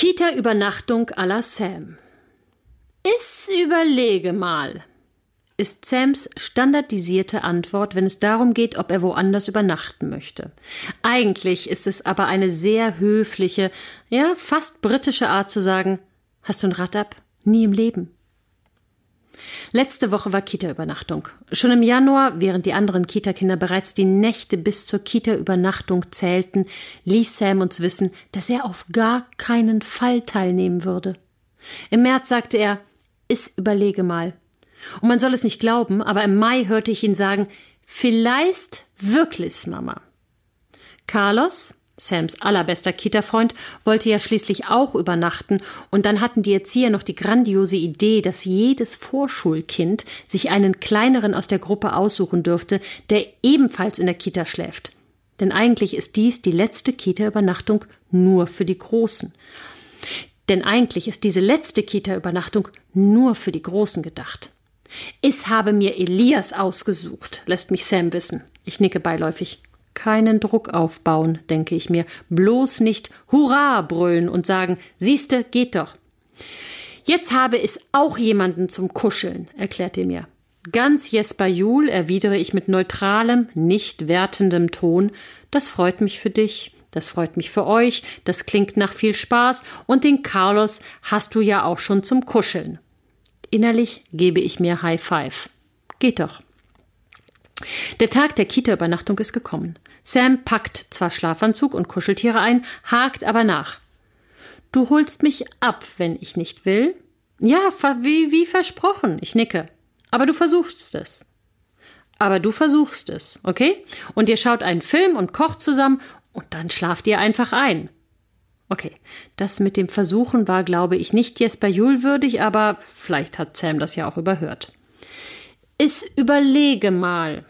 Kita-Übernachtung à la Sam. Ich überlege mal, ist Sams standardisierte Antwort, wenn es darum geht, ob er woanders übernachten möchte. Eigentlich ist es aber eine sehr höfliche, ja, fast britische Art zu sagen, hast du ein Rad ab? Nie im Leben. Letzte Woche war Kita-Übernachtung. Schon im Januar, während die anderen Kita-Kinder bereits die Nächte bis zur Kita-Übernachtung zählten, ließ Sam uns wissen, dass er auf gar keinen Fall teilnehmen würde. Im März sagte er, ich überlege mal. Und man soll es nicht glauben, aber im Mai hörte ich ihn sagen, vielleicht wirklich, Mama. Carlos, Sams allerbester Kita-Freund, wollte ja schließlich auch übernachten, und dann hatten die Erzieher noch die grandiose Idee, dass jedes Vorschulkind sich einen kleineren aus der Gruppe aussuchen dürfte, der ebenfalls in der Kita schläft. Denn eigentlich ist dies die letzte Kita-Übernachtung nur für die Großen. Denn eigentlich ist diese letzte Kita-Übernachtung nur für die Großen gedacht. Ich habe mir Elias ausgesucht, lässt mich Sam wissen. Ich nicke beiläufig keinen Druck aufbauen, denke ich mir. Bloß nicht Hurra brüllen und sagen, siehste, geht doch. Jetzt habe ich auch jemanden zum Kuscheln, erklärt er mir. Ganz Jesper Jul erwidere ich mit neutralem, nicht wertendem Ton. Das freut mich für dich. Das freut mich für euch. Das klingt nach viel Spaß. Und den Carlos hast du ja auch schon zum Kuscheln. Innerlich gebe ich mir High Five. Geht doch. Der Tag der Kita-Übernachtung ist gekommen. Sam packt zwar Schlafanzug und Kuscheltiere ein, hakt aber nach. Du holst mich ab, wenn ich nicht will? Ja, wie, wie versprochen. Ich nicke. Aber du versuchst es. Aber du versuchst es, okay? Und ihr schaut einen Film und kocht zusammen und dann schlaft ihr einfach ein. Okay, das mit dem Versuchen war, glaube ich, nicht Jesper Juhl würdig, aber vielleicht hat Sam das ja auch überhört. Ich überlege mal,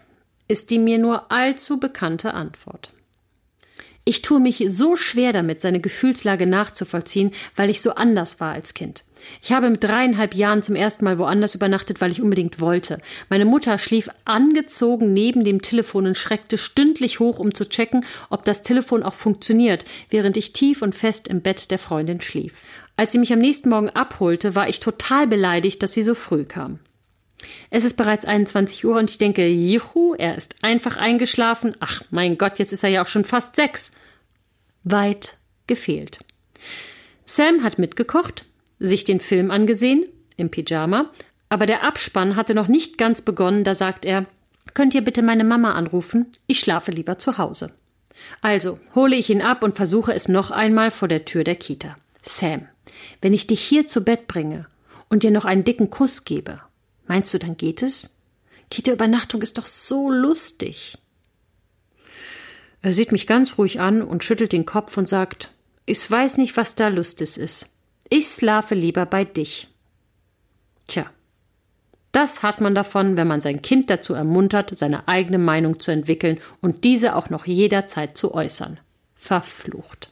ist die mir nur allzu bekannte Antwort. Ich tue mich so schwer damit, seine Gefühlslage nachzuvollziehen, weil ich so anders war als Kind. Ich habe mit dreieinhalb Jahren zum ersten Mal woanders übernachtet, weil ich unbedingt wollte. Meine Mutter schlief angezogen neben dem Telefon und schreckte stündlich hoch, um zu checken, ob das Telefon auch funktioniert, während ich tief und fest im Bett der Freundin schlief. Als sie mich am nächsten Morgen abholte, war ich total beleidigt, dass sie so früh kam. Es ist bereits 21 Uhr und ich denke, juhu, er ist einfach eingeschlafen. Ach, mein Gott, jetzt ist er ja auch schon fast sechs. Weit gefehlt. Sam hat mitgekocht, sich den Film angesehen, im Pyjama, aber der Abspann hatte noch nicht ganz begonnen, da sagt er, könnt ihr bitte meine Mama anrufen? Ich schlafe lieber zu Hause. Also hole ich ihn ab und versuche es noch einmal vor der Tür der Kita. Sam, wenn ich dich hier zu Bett bringe und dir noch einen dicken Kuss gebe Meinst du, dann geht es? Kita-Übernachtung ist doch so lustig. Er sieht mich ganz ruhig an und schüttelt den Kopf und sagt, ich weiß nicht, was da lustig ist. Ich schlafe lieber bei dich. Tja, das hat man davon, wenn man sein Kind dazu ermuntert, seine eigene Meinung zu entwickeln und diese auch noch jederzeit zu äußern. Verflucht.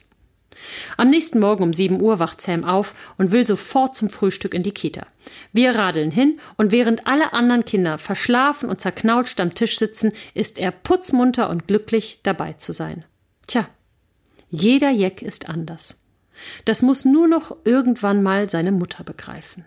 Am nächsten Morgen um 7 Uhr wacht Sam auf und will sofort zum Frühstück in die Kita. Wir radeln hin und während alle anderen Kinder verschlafen und zerknautscht am Tisch sitzen, ist er putzmunter und glücklich, dabei zu sein. Tja, jeder Jeck ist anders. Das muss nur noch irgendwann mal seine Mutter begreifen.